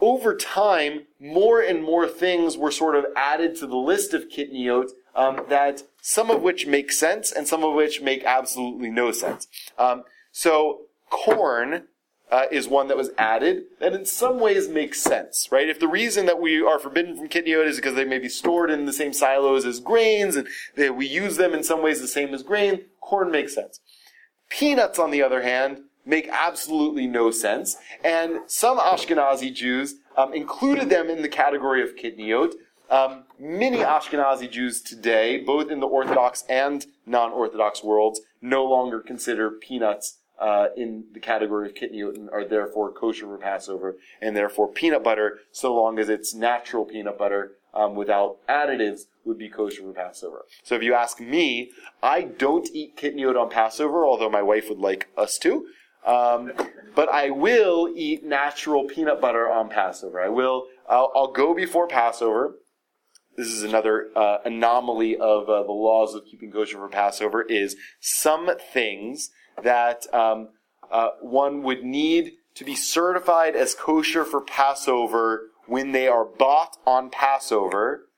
over time, more and more things were sort of added to the list of kitniot um, that some of which make sense and some of which make absolutely no sense. Um, so corn uh, is one that was added that in some ways makes sense, right? If the reason that we are forbidden from kitniot is because they may be stored in the same silos as grains and we use them in some ways the same as grain, corn makes sense. Peanuts, on the other hand, make absolutely no sense, and some Ashkenazi Jews um, included them in the category of kitniot. Um, many Ashkenazi Jews today, both in the Orthodox and non-Orthodox worlds, no longer consider peanuts uh, in the category of kitniot and are therefore kosher for Passover, and therefore peanut butter, so long as it's natural peanut butter um, without additives, would be kosher for Passover. So if you ask me, I don't eat kitniot on Passover, although my wife would like us to. Um, but I will eat natural peanut butter on Passover. I will. I'll, I'll go before Passover. This is another uh, anomaly of uh, the laws of keeping kosher for Passover. Is some things that um, uh, one would need to be certified as kosher for Passover when they are bought on Passover.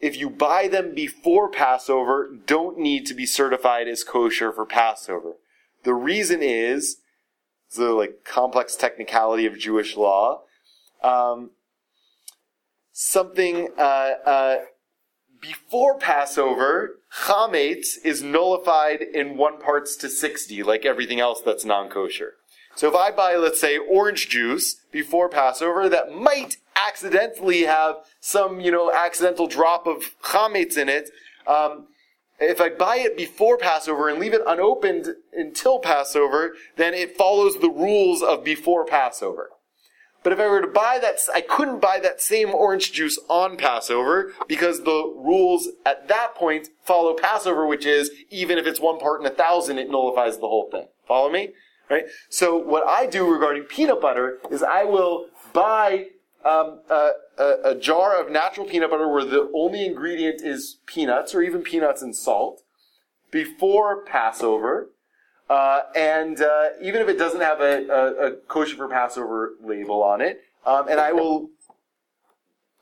If you buy them before Passover, don't need to be certified as kosher for Passover. The reason is the like complex technicality of Jewish law. Um, something uh, uh, before Passover, chametz is nullified in one parts to sixty, like everything else that's non-kosher. So if I buy, let's say, orange juice before Passover, that might accidentally have some, you know, accidental drop of chametz in it. Um, if I buy it before Passover and leave it unopened until Passover, then it follows the rules of before Passover. But if I were to buy that, I couldn't buy that same orange juice on Passover because the rules at that point follow Passover, which is even if it's one part in a thousand, it nullifies the whole thing. Follow me? Right? So what I do regarding peanut butter is I will buy um, a, a, a, jar of natural peanut butter where the only ingredient is peanuts or even peanuts and salt before Passover. Uh, and uh, even if it doesn't have a, a, a, kosher for Passover label on it, um, and I will,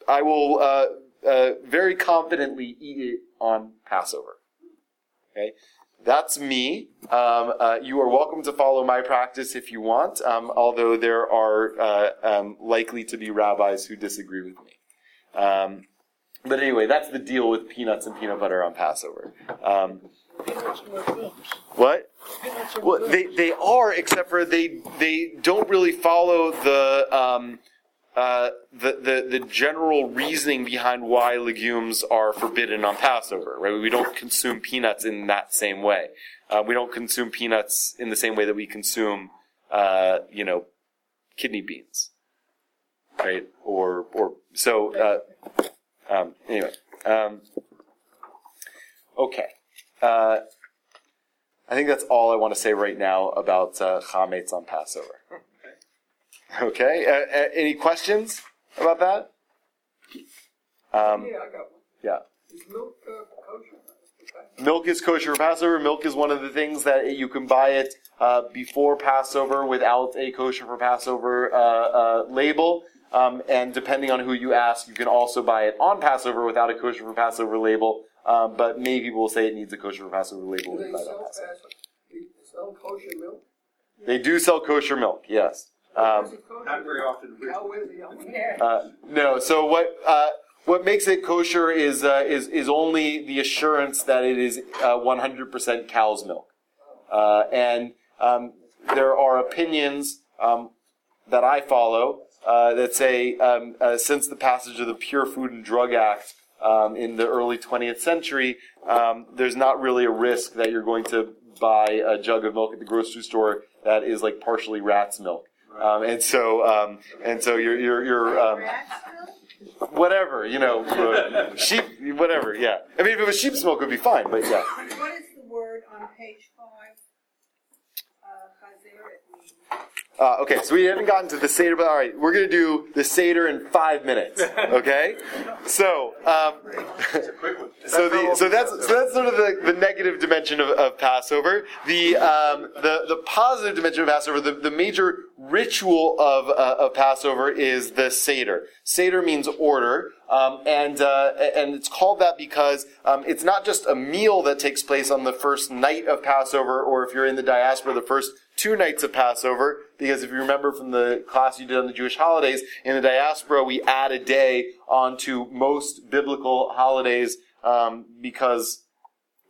I will uh, uh very confidently eat it on Passover. Okay, that's me. Um, uh, you are welcome to follow my practice if you want, um, although there are uh, um, likely to be rabbis who disagree with me. Um, but anyway, that's the deal with peanuts and peanut butter on Passover. What? Well, they, they are, except for they they don't really follow the um, uh, the, the, the general reasoning behind why legumes are forbidden on Passover, right? We don't consume peanuts in that same way. Uh, we don't consume peanuts in the same way that we consume, uh, you know, kidney beans, right? Or, or, so, uh, um, anyway, um, okay. Uh, I think that's all I want to say right now about uh, chametz on Passover. Okay. Uh, uh, any questions about that? Um, Yeah, I got one. yeah. Is milk uh, kosher? Milk is kosher for Passover. Milk is one of the things that you can buy it uh, before Passover without a kosher for Passover uh, uh, label. Um, and depending on who you ask, you can also buy it on Passover without a kosher for Passover label. Um, but many people will say it needs a kosher for Passover label. Do they you buy it on sell Passover. Passover? Sell kosher milk? They do sell kosher milk, yes. Um, kosher? Not very often. How is it? How is it? Yeah. Uh, no. So what uh, what makes it kosher is uh, is is only the assurance that it is uh, 100% cow's milk, uh, and um, there are opinions um, that I follow uh, that say um, uh, since the passage of the Pure Food and Drug Act um, in the early 20th century, um, there's not really a risk that you're going to buy a jug of milk at the grocery store that is like partially rat's milk. Um, and so, um, and so you're, you're, you're, um, whatever, you know, uh, sheep, whatever, yeah. I mean, if it was sheep smoke, it would be fine, but yeah. What is the word on page five? Uh, Chazir, it means. Uh, okay, so we haven't gotten to the Seder, but all right, we're going to do the Seder in five minutes, [LAUGHS] okay? So, um, [LAUGHS] so the so that's so that's sort of the, the negative dimension of, of Passover. The um, the the positive dimension of Passover, the, the major ritual of uh, of Passover is the Seder. Seder means order, um, and uh, and it's called that because um, it's not just a meal that takes place on the first night of Passover, or if you're in the diaspora, the first two nights of Passover, because if you remember from the class you did on the Jewish holidays, in the diaspora we add a day onto most biblical holidays um, because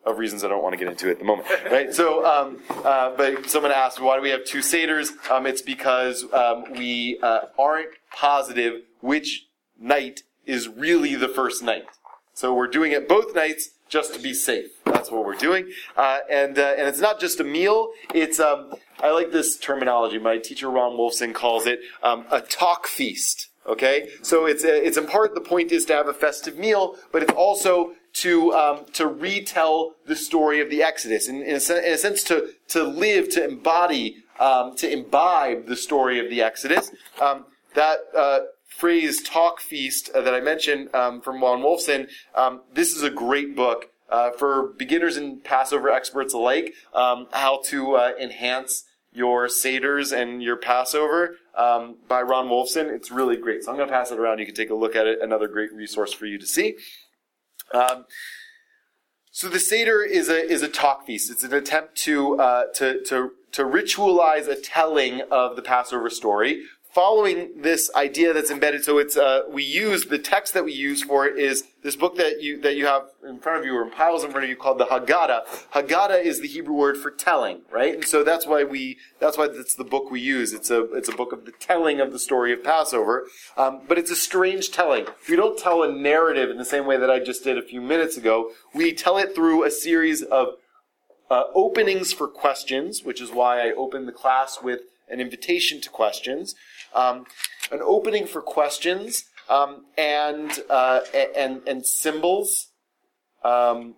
of reasons I don't want to get into at the moment, [LAUGHS] right? So, um, uh, but someone asked, why do we have two seders? Um, it's because um, we uh, aren't positive which night is really the first night. So we're doing it both nights just to be safe. That's what we're doing, uh, and uh, and it's not just a meal. It's um, I like this terminology. My teacher Ron Wolfson calls it um, a talk feast. Okay, so it's it's in part the point is to have a festive meal, but it's also to um, to retell the story of the Exodus, in, in, a, sen- in a sense, to to live, to embody, um, to imbibe the story of the Exodus. Um, that uh, phrase "talk feast" uh, that I mentioned um, from Ron Wolfson. Um, this is a great book uh, for beginners and Passover experts alike. Um, how to uh, enhance your seders and your Passover um, by Ron Wolfson. It's really great. So I'm going to pass it around. You can take a look at it. Another great resource for you to see. Um, so the Seder is a is a talk feast. It's an attempt to uh, to to to ritualize a telling of the Passover story, following this idea that's embedded. So it's uh, we use the text that we use for it is this book that you that you have in front of you or in piles in front of you called the Haggadah. Haggadah is the Hebrew word for telling, right? And so that's why we that's why it's the book we use. It's a it's a book of the telling of the story of Passover, um, but it's a strange telling. We don't tell a narrative in the same way that I just did a few minutes ago. We tell it through a series of uh, openings for questions, which is why I opened the class with an invitation to questions, um, an opening for questions, um, and, uh, and and symbols, um,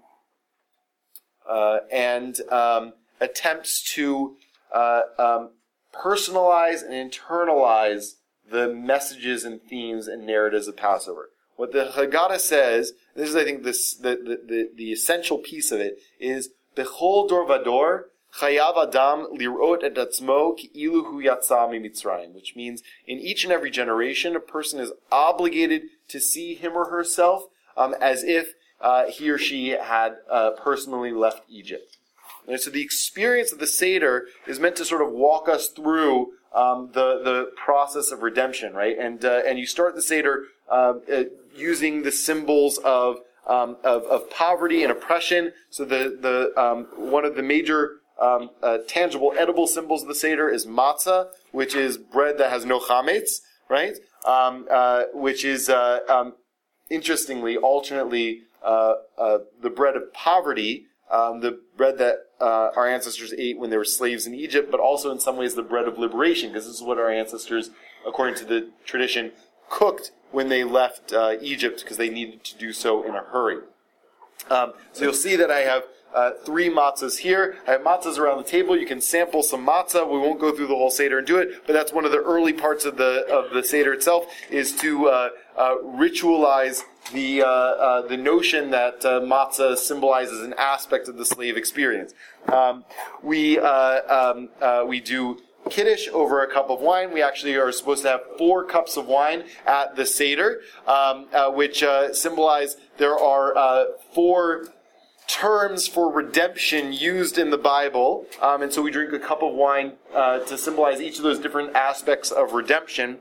uh, and um, attempts to uh, um, personalize and internalize the messages and themes and narratives of Passover. What the Haggadah says, this is I think this the, the, the, the essential piece of it is Bechol dor vador chayav adam lirot et atzmo ki'ilu hu which means in each and every generation, a person is obligated to see him or herself um, as if uh, he or she had uh, personally left Egypt. And so the experience of the Seder is meant to sort of walk us through um, the the process of redemption, right? And uh, and you start the Seder uh, uh, using the symbols of um, of, of poverty and oppression. So the the um, one of the major um, uh, tangible edible symbols of the Seder is matzah, which is bread that has no chametz, right? Um, uh, which is uh, um, interestingly, alternately, uh, uh, the bread of poverty, um, the bread that our ancestors ate when they were slaves in Egypt, but also in some ways the bread of liberation, because this is what our ancestors, according to the tradition, cooked when they left Egypt because they needed to do so in a hurry. Um, so you'll see that I have uh, three matzahs here. I have matzahs around the table. You can sample some matzah. We won't go through the whole seder and do it, but that's one of the early parts of the of the seder itself is to uh, uh, ritualize the uh, uh, the notion that uh, matzah symbolizes an aspect of the slave experience. Um, we um, we do kiddush over a cup of wine. We actually are supposed to have four cups of wine at the Seder, um, uh, which uh, symbolize there are uh, four terms for redemption used in the Bible. Um, and so we drink a cup of wine uh, to symbolize each of those different aspects of redemption.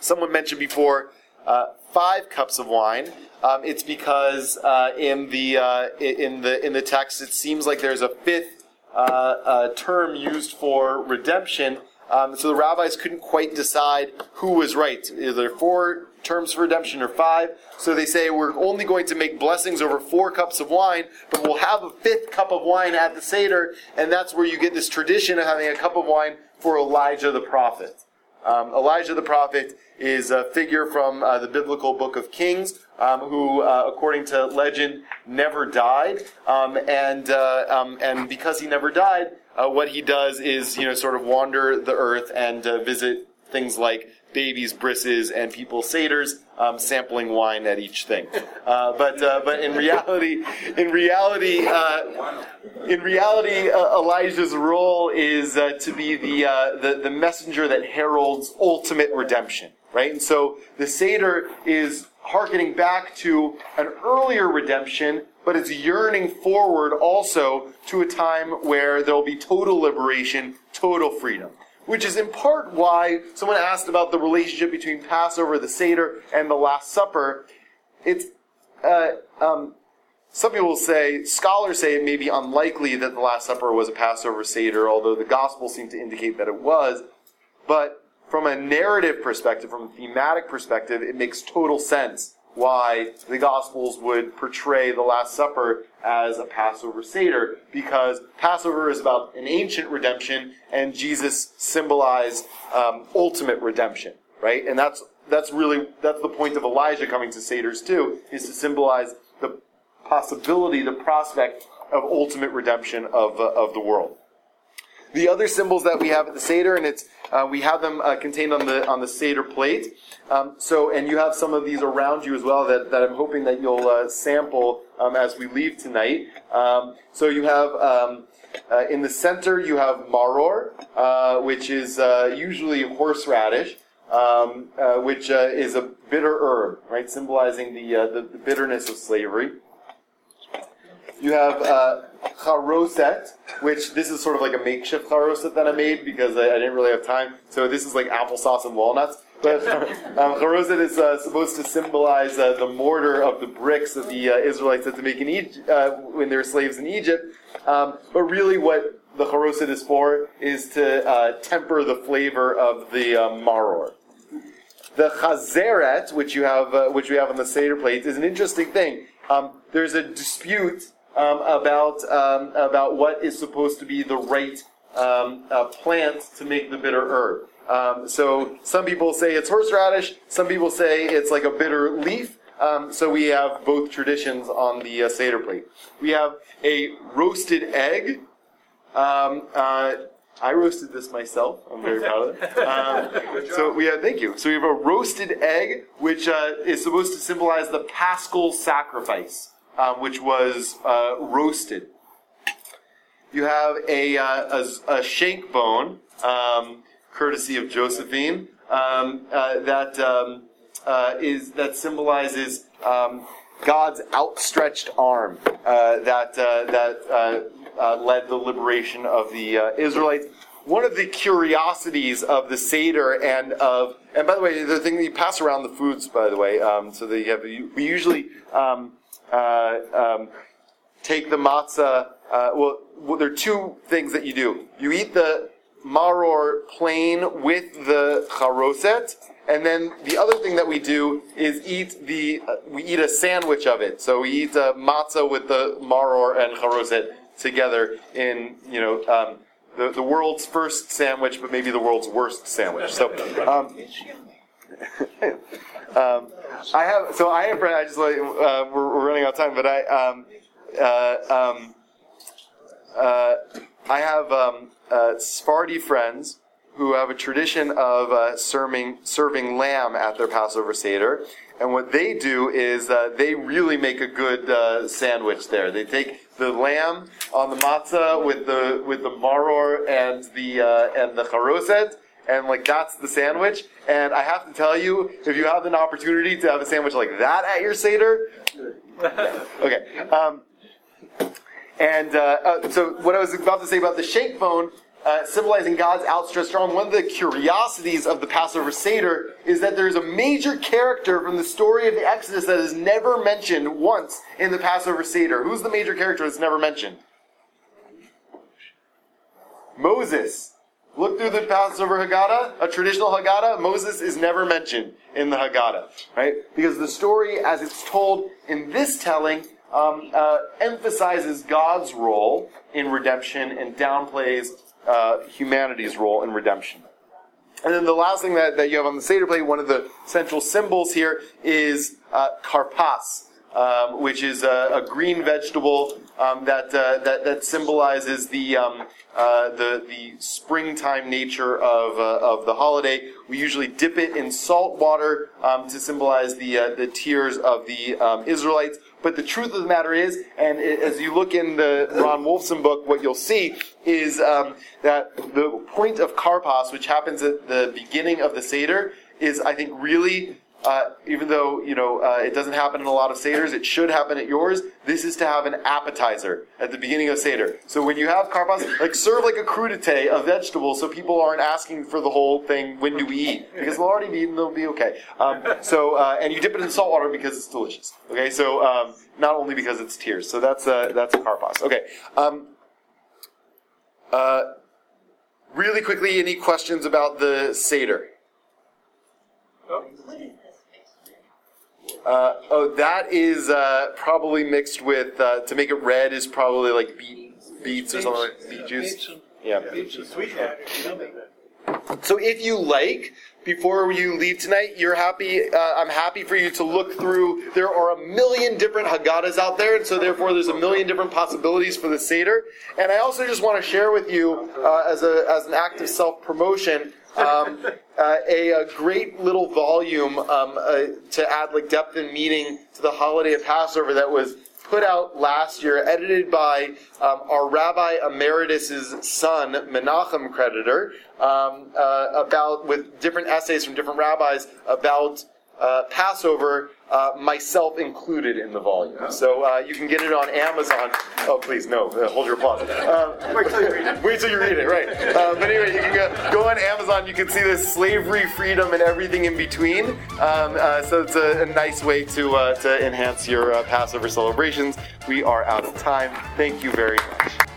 Someone mentioned before uh, five cups of wine. Um, it's because uh, in the in the in the text it seems like there's a fifth uh, uh, term used for redemption. Um, so the rabbis couldn't quite decide who was right. Is there four terms for redemption are five? So they say we're only going to make blessings over four cups of wine, but we'll have a fifth cup of wine at the Seder, and that's where you get this tradition of having a cup of wine for Elijah the prophet. Um, Elijah the prophet is a figure from uh, the biblical book of Kings um, who, uh, according to legend, never died. Um, and, uh, um, and because he never died, uh, what he does is, you know, sort of wander the earth and uh, visit things like babies' brisses and people's seders, um, sampling wine at each thing. Uh, but uh, but in reality, in reality, uh, in reality, uh, Elijah's role is uh, to be the, uh, the the messenger that heralds ultimate redemption, right? And so the Seder is hearkening back to an earlier redemption, but it's yearning forward also to a time where there will be total liberation, total freedom which is in part why someone asked about the relationship between Passover, the Seder, and the Last Supper. It's uh, um, some people say, scholars say it may be unlikely that the Last Supper was a Passover Seder, although the Gospels seem to indicate that it was. But from a narrative perspective, from a thematic perspective, it makes total sense why the Gospels would portray the Last Supper as a Passover Seder, because Passover is about an ancient redemption, and Jesus symbolized um, ultimate redemption, right? And that's that's really that's the point of Elijah coming to Seders too, is to symbolize the possibility, the prospect of ultimate redemption of uh, of the world. The other symbols that we have at the Seder, and it's uh, we have them uh, contained on the on the Seder plate. Um, so, and you have some of these around you as well that, that I'm hoping that you'll uh, sample um, as we leave tonight. Um, so you have um, uh, in the center you have maror, uh, which is uh, usually horseradish. Um, which is a bitter herb, right, symbolizing the, the, the bitterness of slavery. You have uh, charoset, which this is sort of like a makeshift charoset that I made because I, I didn't really have time. So this is like applesauce and walnuts. But [LAUGHS] um, charoset is uh, supposed to symbolize uh, the mortar of the bricks that the uh, Israelites had to make in Egypt, uh, when they were slaves in Egypt. Um, but really, what the charoset is for is to uh, temper the flavor of the uh, maror. The chazeret, which you have, uh, which we have on the seder plate, is an interesting thing. Um, there's a dispute um, about um, about what is supposed to be the right um, uh, plant to make the bitter herb. Um, so some people say it's horseradish. Some people say it's like a bitter leaf. Um, so we have both traditions on the uh, seder plate. We have a roasted egg. Um, uh, I roasted this myself. I'm very proud of it. [LAUGHS] Um, so we have, thank you. So we have a roasted egg, which uh, is supposed to symbolize the paschal sacrifice um, which was uh, roasted. You have a, uh, a, a, shank bone, um, courtesy of Josephine, um, uh, that um, uh, is that symbolizes um, God's outstretched arm uh, that uh, that led the liberation of the Israelites one of the curiosities of the Seder and of, and by the way, the thing that you pass around the foods, by the way, um, so that you have, we usually um, um, take the matzah. Uh, well, well, there are two things that you do. You eat the maror plain with the charoset, and then the other thing that we do is eat the uh, we eat a sandwich of it. So we eat uh, matzah with the maror and charoset together in you know um, the the world's first sandwich, but maybe the world's worst sandwich. So. Um, [LAUGHS] um, I have so I have I just like uh, we're, we're, running out of time, but I um, uh, um, uh, I have um, uh, Sephardi friends who have a tradition of uh, serving serving lamb at their Passover Seder, and what they do is uh, they really make a good sandwich there. They take the lamb on the matzah with the with the maror and the and the charoset and like that's the sandwich. And I have to tell you, if you have an opportunity to have a sandwich like that at your seder, [LAUGHS] okay. Um, and uh, uh, so, what I was about to say about the shank bone, uh, symbolizing God's outstretched arm, one of the curiosities of the Passover Seder is that there's a major character from the story of the Exodus that is never mentioned once in the Passover Seder. Who's the major character that's never mentioned? Moses. Look through the Passover Haggadah, a traditional Haggadah, Moses is never mentioned in the Haggadah, right? Because the story, as it's told in this telling, um, uh, emphasizes God's role in redemption and downplays uh, humanity's role in redemption. And then the last thing that, that you have on the Seder plate, one of the central symbols here is uh, karpas, um, which is a, a green vegetable um, that, uh, that that symbolizes the um, uh, the the springtime nature of uh, of the holiday. We usually dip it in salt water um, to symbolize the uh, the tears of the um, Israelites. But the truth of the matter is, and it, as you look in the Ron Wolfson book, what you'll see is um, that the point of karpas, which happens at the beginning of the seder, is I think really uh, even though you know uh, it doesn't happen in a lot of seders, it should happen at yours. This is to have an appetizer at the beginning of seder. So when you have karpas, like serve like a crudite of vegetables, so people aren't asking for the whole thing. When do we eat? Because they'll already be eaten, they'll be okay. Um, so uh, and you dip it in salt water because it's delicious. Okay, so um, not only because it's tears. So that's uh, that's a karpas. Okay. Um, uh, really quickly, any questions about the seder? Uh, oh, that is uh, probably mixed with uh, to make it red is probably like beet, beets or something like beet juice. Yeah. Beet juice. So if you like, before you leave tonight, you're happy. Uh, I'm happy for you to look through. There are a million different Haggadahs out there, and so therefore there's a million different possibilities for the Seder. And I also just want to share with you, uh, as a as an act of self promotion, um, uh, a, a, great little volume um, uh, to add like depth and meaning to the holiday of Passover that was put out last year, edited by um, our Rabbi Emeritus's son, Menachem Creditor, um, uh, about with different essays from different rabbis about uh, Passover, uh, myself included in the volume. So uh, you can get it on Amazon. Oh, please, no, uh, hold your applause. Uh, wait till you read it. Wait till you read it, right. Uh, but anyway, you can go, go, on Amazon. You can see this slavery, freedom, and everything in between. Um, so it's a, a, nice way to, to enhance your Passover celebrations. We are out of time. Thank you very much.